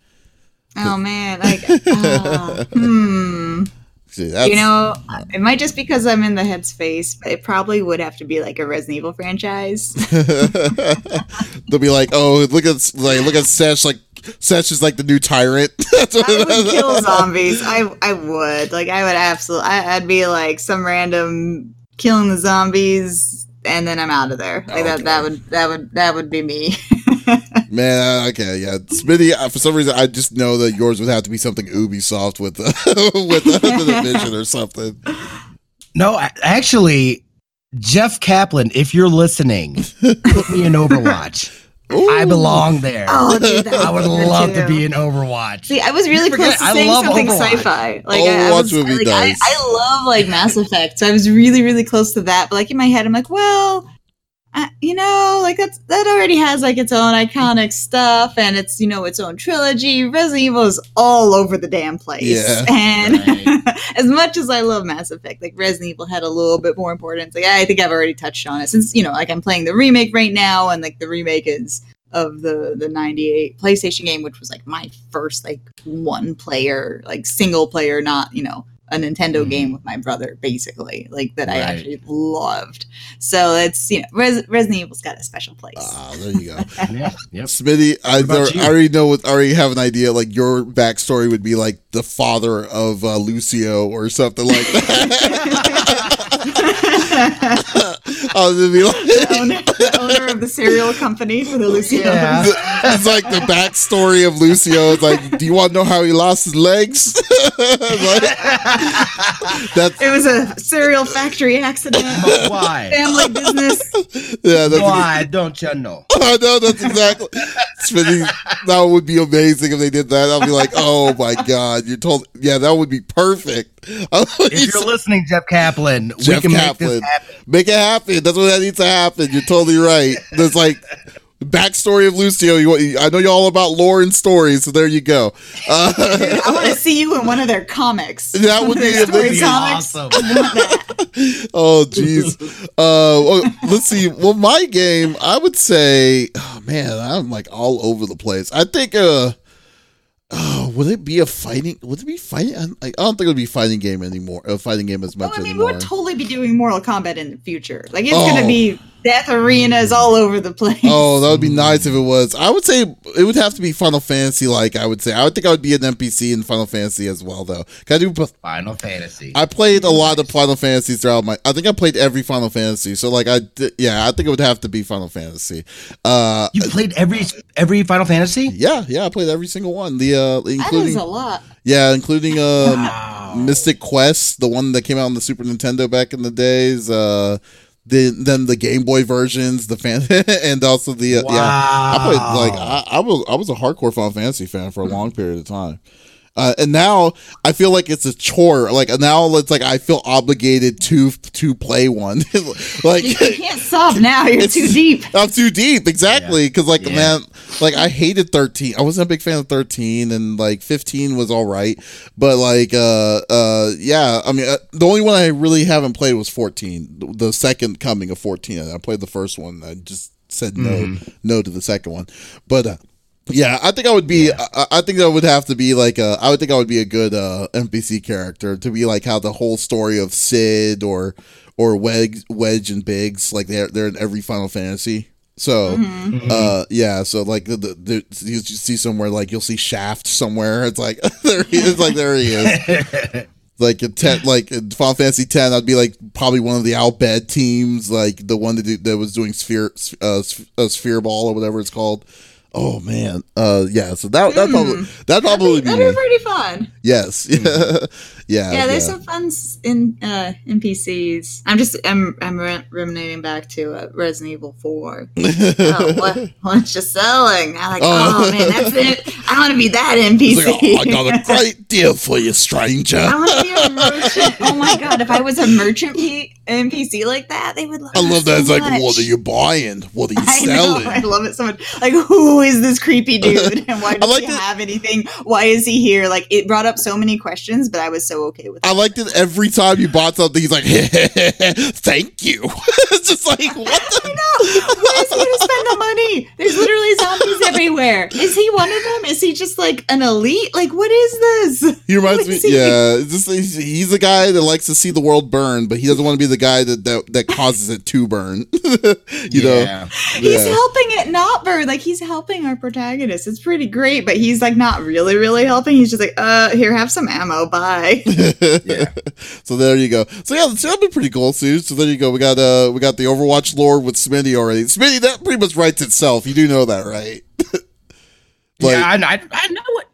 Oh man, like uh, hmm. See, you know, it might just because I'm in the headspace, but it probably would have to be like a Resident Evil franchise. They'll be like, "Oh, look at like look at Sesh, like Sesh is like the new tyrant." I would kill zombies. I I would like I would absolutely. I, would be like some random killing the zombies, and then I'm out of there. Like okay. that. That would that would that would be me. Man, okay, yeah. Smitty, uh, for some reason, I just know that yours would have to be something Ubisoft with uh, with uh, the division or something. No, actually, Jeff Kaplan, if you're listening, put me in Overwatch. Ooh. I belong there. Oh, dude, I would love too. to be in Overwatch. See, I was really close to saying something Overwatch. sci-fi. Like, Overwatch I, was, would be like, nice. I, I love like Mass Effect, so I was really, really close to that. But like in my head, I'm like, well, you know, like that's that already has like its own iconic stuff, and it's you know its own trilogy. Resident Evil is all over the damn place, yeah, and right. as much as I love Mass Effect, like Resident Evil had a little bit more importance. Like I think I've already touched on it since you know, like I'm playing the remake right now, and like the remake is of the the 98 PlayStation game which was like my first like one player like single player not you know a Nintendo mm. game with my brother, basically, like that I actually loved. So it's you know, Res- Resident Evil's got a special place. Ah, there you go. yeah, yep. Smitty, I, there, I, already know what. I already have an idea. Like your backstory would be like the father of uh, Lucio or something like that. I was gonna be like the owner, the owner, of the cereal company for the Lucio. Yeah. It's like the backstory of Lucio. It's like, do you want to know how he lost his legs? like, that's, it was a cereal factory accident. But why? Family business. Yeah, that's why don't you know? I know that's exactly. that would be amazing if they did that. I'll be like, oh my god, you told. Yeah, that would be perfect. if you're listening, Jeff Kaplan, Jeff we can Kaplan, make this happen. Make it happen. That's what that needs to happen. You're totally right. There's like the backstory of Lucio. You, I know you all about lore and stories, so there you go. Uh, Dude, I want to see you in one of their comics. That would be, be awesome. oh, jeez. Uh, well, let's see. Well, my game, I would say, oh man, I'm like all over the place. I think. uh Oh, would it be a fighting? Would it be fighting? I don't think it would be fighting game anymore. A fighting game as much. Well, I mean, anymore. we would totally be doing Mortal Kombat in the future. Like it's oh. gonna be death arenas all over the place. Oh, that would be nice if it was. I would say it would have to be Final Fantasy. Like I would say, I would think I would be an NPC in Final Fantasy as well, though. Can I do Final Fantasy? I played a lot of Final Fantasies throughout my. I think I played every Final Fantasy. So like I, yeah, I think it would have to be Final Fantasy. Uh, you played every every Final Fantasy? Yeah, yeah, I played every single one. The uh, including that is a lot. Yeah, including um, wow. Mystic Quest, the one that came out on the Super Nintendo back in the days. Uh, the then the Game Boy versions, the fan, and also the uh, wow. yeah. I played like I, I, was I was a hardcore Final Fantasy fan for a long period of time. Uh, and now I feel like it's a chore. Like now it's like I feel obligated to to play one. like you can't stop now. You're too deep. I'm too deep. Exactly. Because yeah. like yeah. man, like I hated 13. I wasn't a big fan of 13, and like 15 was all right. But like uh uh yeah, I mean uh, the only one I really haven't played was 14. The second coming of 14. I played the first one. I just said no mm. no to the second one. But uh, yeah, I think I would be. Yeah. I, I, think that would have to be like a. I would think I would be a good uh, NPC character to be like how the whole story of Cid or or Wedge, Wedge and Biggs like they're they're in every Final Fantasy. So, mm-hmm. uh, yeah. So like the, the, the, you see somewhere like you'll see Shaft somewhere. It's like there he is. Like there he is. like in ten, like in Final Fantasy ten, I'd be like probably one of the Al Bhed teams, like the one that, do, that was doing sphere, uh, uh, sphere ball or whatever it's called. Oh man, uh, yeah. So that that probably hmm. that probably be, be pretty fun. Yes, yeah, yeah. Yeah, there's yeah. some fun in uh, NPCs. I'm just I'm I'm ruminating back to uh, Resident Evil Four. oh, what what's just selling? I'm like, oh, oh man, that's it. I want to be that NPC. Like, oh, I got a great deal for you, stranger. I want to be a merchant. Oh my god, if I was a merchant P- NPC like that, they would. Love I love that. So it's much. like, what are you buying? What are you I selling? Know, I love it so much. Like, who is this creepy dude, and why does like he have anything? Why is he here? Like, it brought up so many questions, but I was so okay with. it. I liked it every time you bought something. He's like, "Thank you." it's just like what? The- I. Where is he going to spend the money? There's literally zombies everywhere. Is he one of them? Is he just like an elite? Like, what is this? He reminds me. He? Yeah, just, he's, he's a guy that likes to see the world burn, but he doesn't want to be the guy that that, that causes it to burn. you yeah. know, he's yeah. helping it not burn. Like he's helping our protagonist. It's pretty great, but he's like not really, really helping. He's just like, uh, here, have some ammo. Bye. yeah. So there you go. So yeah, that'd be pretty cool, Sue. So there you go. We got uh, we got the Overwatch Lord with Smitty already. Smitty, that pretty much writes itself. You do know that, right? like, yeah, I, I, I know it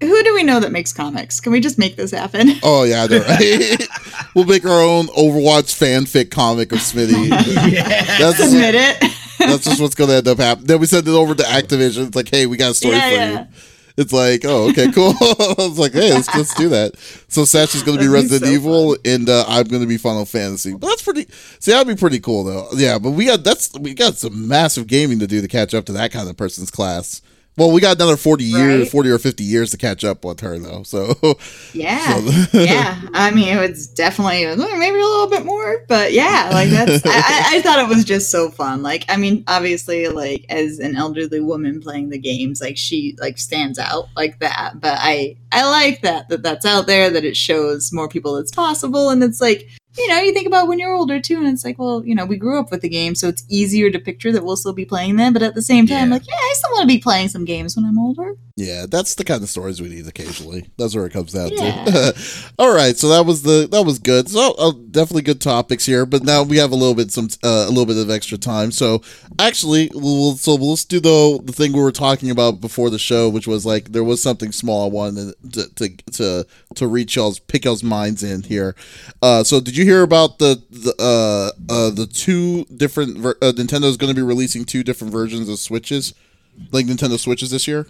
who do we know that makes comics? Can we just make this happen? Oh yeah, right. we'll make our own Overwatch fanfic comic of Smitty. yeah. That's Submit it. That's just what's going to end up happening. Then we send it over to Activision. It's like, hey, we got a story yeah, for yeah. you. It's like, oh, okay, cool. I was like, hey, let's, let's do that. So Sesh is going to be Resident so Evil, fun. and uh, I'm going to be Final Fantasy. But that's pretty. See, that'd be pretty cool, though. Yeah, but we got that's we got some massive gaming to do to catch up to that kind of person's class. Well, we got another forty years, forty or fifty years to catch up with her, though. So yeah, so. yeah. I mean, it's definitely maybe a little bit more, but yeah, like that's. I, I, thought it was just so fun. Like, I mean, obviously, like as an elderly woman playing the games, like she like stands out like that. But I I like that that that's out there that it shows more people it's possible, and it's like you know, you think about when you're older too, and it's like, well, you know, we grew up with the game, so it's easier to picture that we'll still be playing them. But at the same time, yeah. like, yeah, I still want to be playing some games when I'm older. Yeah, that's the kind of stories we need occasionally. That's where it comes down yeah. to. All right, so that was the that was good. So uh, definitely good topics here. But now we have a little bit some uh, a little bit of extra time. So actually, we'll so let's do the the thing we were talking about before the show, which was like there was something small I wanted to to to, to reach y'all's pick y'all's minds in here. Uh, so did you hear about the the uh, uh the two different ver- uh, Nintendo's going to be releasing two different versions of Switches, like Nintendo Switches this year?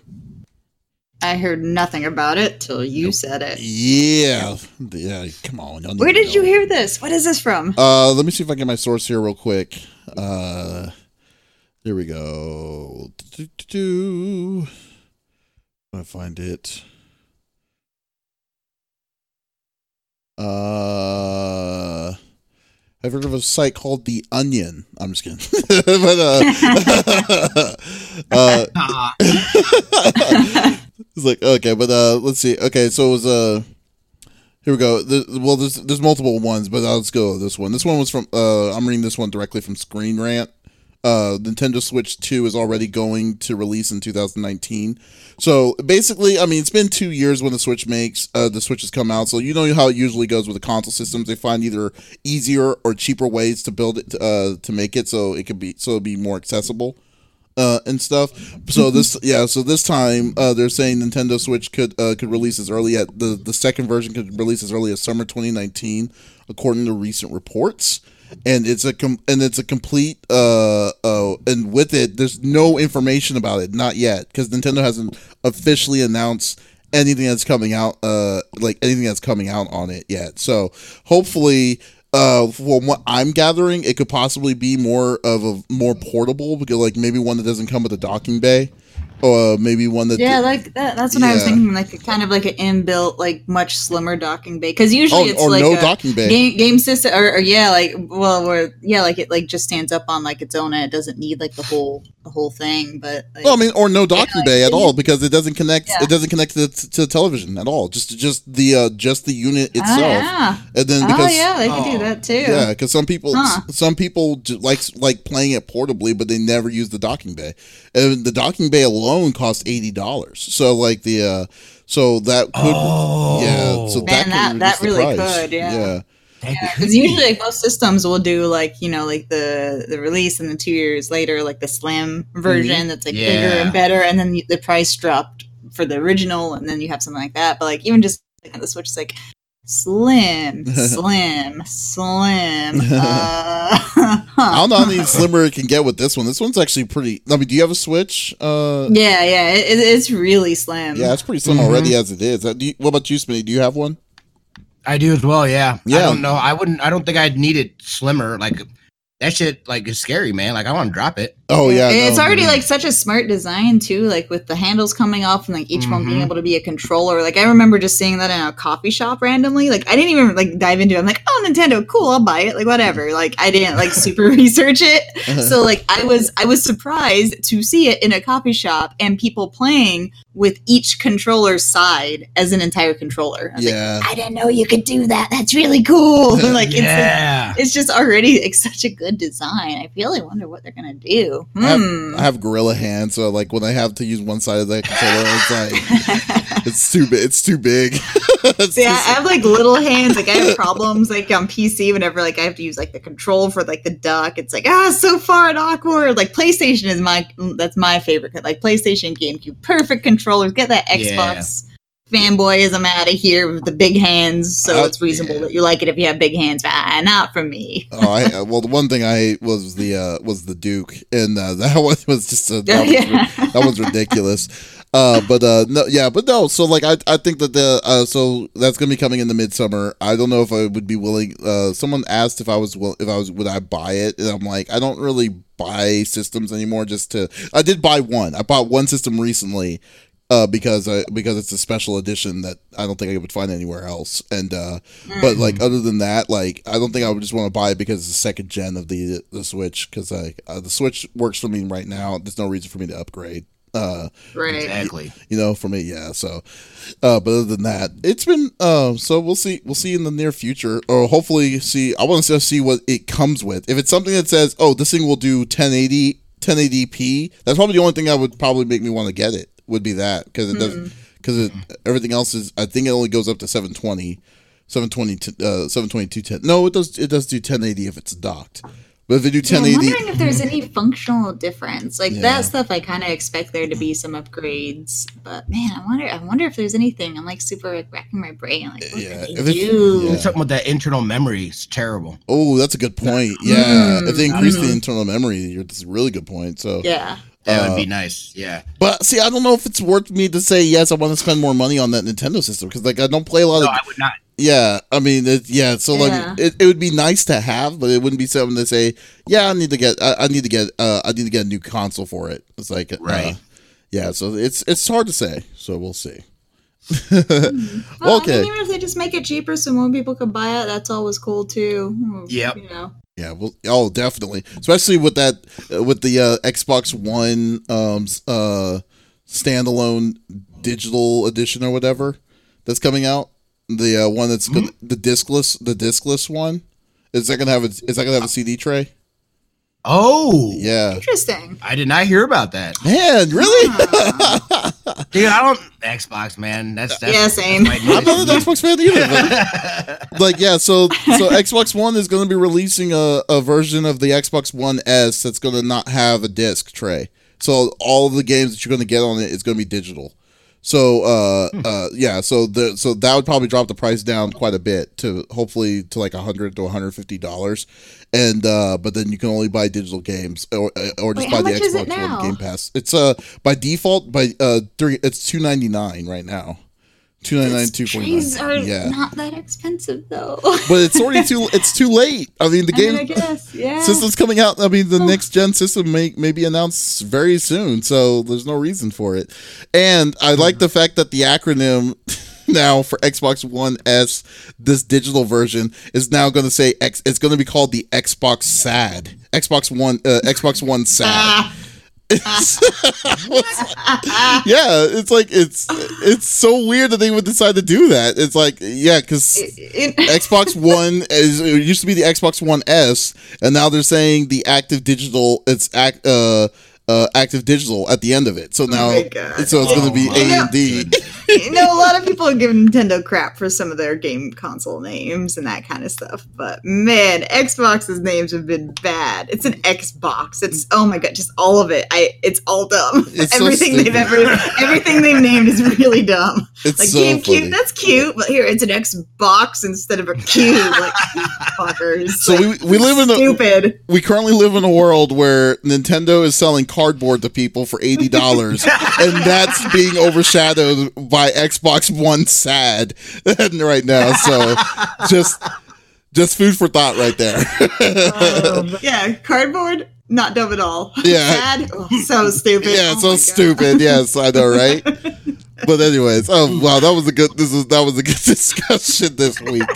I heard nothing about it till you said it. Yeah, yeah. Come on. Where did you hear this? What is this from? Uh, let me see if I can get my source here real quick. Uh, there we go. Do I find it? Uh, I've heard of a site called The Onion. I'm just kidding. but, uh, uh, it's like, okay, but uh, let's see. Okay, so it was, uh, here we go. well, there's there's multiple ones, but let's go this one. This one was from, uh, I'm reading this one directly from Screen Rant uh, Nintendo Switch 2 is already going to release in 2019. So basically, I mean, it's been two years when the Switch makes uh, the Switch has come out. So you know how it usually goes with the console systems. They find either easier or cheaper ways to build it uh, to make it so it could be so it'd be more accessible. Uh, and stuff. So this, yeah. So this time, uh, they're saying Nintendo Switch could uh, could release as early at the the second version could release as early as summer 2019, according to recent reports and it's a com- and it's a complete uh uh and with it there's no information about it not yet because Nintendo hasn't officially announced anything that's coming out uh like anything that's coming out on it yet so hopefully uh from what i'm gathering it could possibly be more of a more portable because like maybe one that doesn't come with a docking bay or maybe one that yeah like that, that's what yeah. i was thinking like a, kind of like an inbuilt like much slimmer docking bay because usually oh, it's like no a docking bay game, game system or, or, yeah like well or yeah like it like just stands up on like its own and it doesn't need like the whole the whole thing but like, well i mean or no docking bay like, at all because it doesn't connect yeah. it doesn't connect to, to television at all just just the uh just the unit ah, itself oh, yeah. and then because oh yeah they oh, can do that too yeah because some people huh. some people like like playing it portably but they never use the docking bay and the docking bay alone costs eighty dollars so like the uh so that could oh. yeah so Man, that, that, that really price. could yeah. yeah because yeah, usually like most systems will do like you know like the the release and then two years later like the slim version mm-hmm. that's like yeah. bigger and better and then the price dropped for the original and then you have something like that but like even just like, the switch is like slim slim slim uh, i don't know how many slimmer it can get with this one this one's actually pretty i mean do you have a switch uh yeah yeah it, it's really slim yeah it's pretty slim mm-hmm. already as it is uh, you, what about you Smitty? do you have one I do as well. Yeah. Yeah. I don't know. I wouldn't. I don't think I'd need it slimmer. Like that shit like is scary, man. Like I want to drop it. Oh yeah, it's no, already like such a smart design too. Like with the handles coming off and like each mm-hmm. one being mm-hmm. able to be a controller. Like I remember just seeing that in a coffee shop randomly. Like I didn't even like dive into it. I'm like, oh Nintendo, cool, I'll buy it. Like whatever. Like I didn't like super research it. So like I was I was surprised to see it in a coffee shop and people playing with each controller's side as an entire controller. I yeah, like, I didn't know you could do that. That's really cool. like it's yeah. it's just already like such a good design. I really wonder what they're gonna do. Hmm. I, have, hmm. I, have, gorilla hands, so like when I have to use one side of the controller, it's like it's too big. It's too big. it's yeah, I have like little hands. Like I have problems like on PC whenever like I have to use like the control for like the duck. It's like ah, so far and awkward. Like PlayStation is my that's my favorite. Like PlayStation, GameCube, perfect controllers. Get that Xbox. Yeah fanboyism out of here with the big hands, so uh, it's reasonable yeah. that you like it if you have big hands. Ah, not for me. oh, I, uh, well, the one thing I was the uh, was the Duke, and uh, that one was just a, that, yeah. was, that was ridiculous. Uh, but uh, no, yeah, but no. So like, I I think that the uh, so that's gonna be coming in the midsummer. I don't know if I would be willing. Uh, someone asked if I was will if I was would I buy it, and I'm like, I don't really buy systems anymore. Just to, I did buy one. I bought one system recently uh, because I, because it's a special edition that I don't think I would find anywhere else. And uh, mm. but like other than that, like I don't think I would just want to buy it because it's the second gen of the the Switch because like uh, the Switch works for me right now. There's no reason for me to upgrade. Uh, right. Exactly. You know, for me, yeah. So, uh, but other than that, it's been uh, so we'll see. We'll see in the near future, or hopefully see. I want to see what it comes with. If it's something that says, "Oh, this thing will do 1080 1080p," that's probably the only thing I would probably make me want to get it would be that because it doesn't because mm. everything else is I think it only goes up to 720 720 uh 720 no it does it does do 1080 if it's docked. But if they do 1080 yeah, I'm wondering if there's any functional difference. Like yeah. that stuff I kind of expect there to be some upgrades but man I wonder I wonder if there's anything I'm like super like, racking my brain like what yeah if they do? yeah. something with that internal memory is terrible. Oh that's a good point. Yeah mm, if they increase the internal memory that's a really good point so yeah that would be uh, nice. Yeah. But see, I don't know if it's worth me to say yes. I want to spend more money on that Nintendo system because like I don't play a lot no, of. I would not. Yeah, I mean, it, yeah. So like, yeah. It, it would be nice to have, but it wouldn't be something to say. Yeah, I need to get. I, I need to get. Uh, I need to get a new console for it. It's like, uh, right. Uh, yeah. So it's it's hard to say. So we'll see. Well, okay. I mean, even if they just make it cheaper so more people could buy it, that's always cool too. Hmm, yep. You know. Yeah, well, oh, definitely, especially with that, uh, with the uh, Xbox One um, uh, standalone digital edition or whatever that's coming out. The uh, one that's mm-hmm. the discless, the discless one. Is that gonna have a? Is that gonna have a CD tray? Oh, yeah. Interesting. I did not hear about that. Man, really? Dude, I don't Xbox, man. That's, that's yeah, same. That's I'm not an Xbox fan either. But, like, yeah. So, so Xbox One is going to be releasing a, a version of the Xbox One S that's going to not have a disc tray. So all of the games that you're going to get on it is going to be digital. So uh, hmm. uh, yeah, so the so that would probably drop the price down quite a bit to hopefully to like a hundred to one hundred fifty dollars, and uh, but then you can only buy digital games or uh, or just Wait, buy the Xbox One Game Pass. It's uh by default by uh three it's two ninety nine right now. Two ninety nine, two forty nine. are yeah. not that expensive though. but it's already too. It's too late. I mean, the game I, mean, I guess, yeah. system's coming out. I mean, the next gen system may may be announced very soon, so there's no reason for it. And I like the fact that the acronym now for Xbox One S, this digital version is now going to say X. It's going to be called the Xbox SAD. Xbox One. Uh, Xbox One SAD. Ah yeah, it's like it's it's so weird that they would decide to do that. It's like yeah, because Xbox One is it used to be the Xbox One S, and now they're saying the active digital. It's act uh uh, active digital at the end of it. So now, oh so it's oh going to be A and D. you know, a lot of people have given Nintendo crap for some of their game console names and that kind of stuff. But man, Xbox's names have been bad. It's an Xbox. It's oh my god, just all of it. I it's all dumb. It's everything so they've ever everything they've named is really dumb. It's like so GameCube, funny. that's cute, but here it's an Xbox instead of a cube. Like fuckers. So like, we, we live in a stupid. We currently live in a world where Nintendo is selling cardboard to people for eighty dollars, and that's being overshadowed by Xbox One sad right now. So just just food for thought right there. um, yeah, cardboard, not dumb at all. Yeah, sad, oh, so stupid. Yeah, oh so stupid. Yes, I know, right? but anyways, oh wow, that was a good. This is that was a good discussion this week.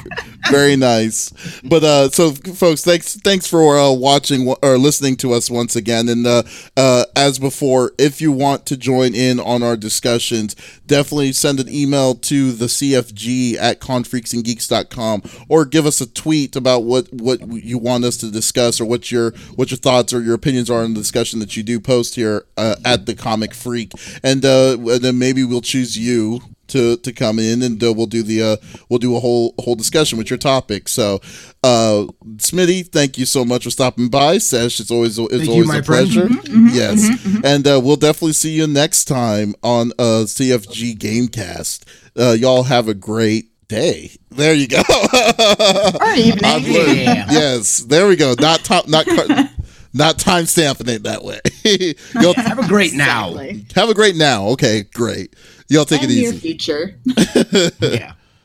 Very nice. But uh, so folks, thanks thanks for uh, watching or listening to us once again. And uh, uh, as before, if you want to join in on our discussions, definitely send an email to the CFG at confreaksandgeeks.com or give us a tweet about what what you want us to discuss or what your what your thoughts or your opinions are in the discussion that you do post here uh, at the Comic Freak. And, uh, and then maybe we'll choose you to to come in and uh, we'll do the uh, we'll do a whole whole discussion with your topic. So, uh, Smitty, thank you so much for stopping by. Sesh, it's always it's thank always you, a pleasure. Mm-hmm, mm-hmm, yes, mm-hmm, mm-hmm. and uh, we'll definitely see you next time on uh, CFG Gamecast. Uh, y'all have a great day. There you go. or evening. Yeah. Yes, there we go. Not top, not not time stamping it that way. You'll have a great exactly. now. Have a great now. Okay, great. Y'all take and it easy. Future. yeah.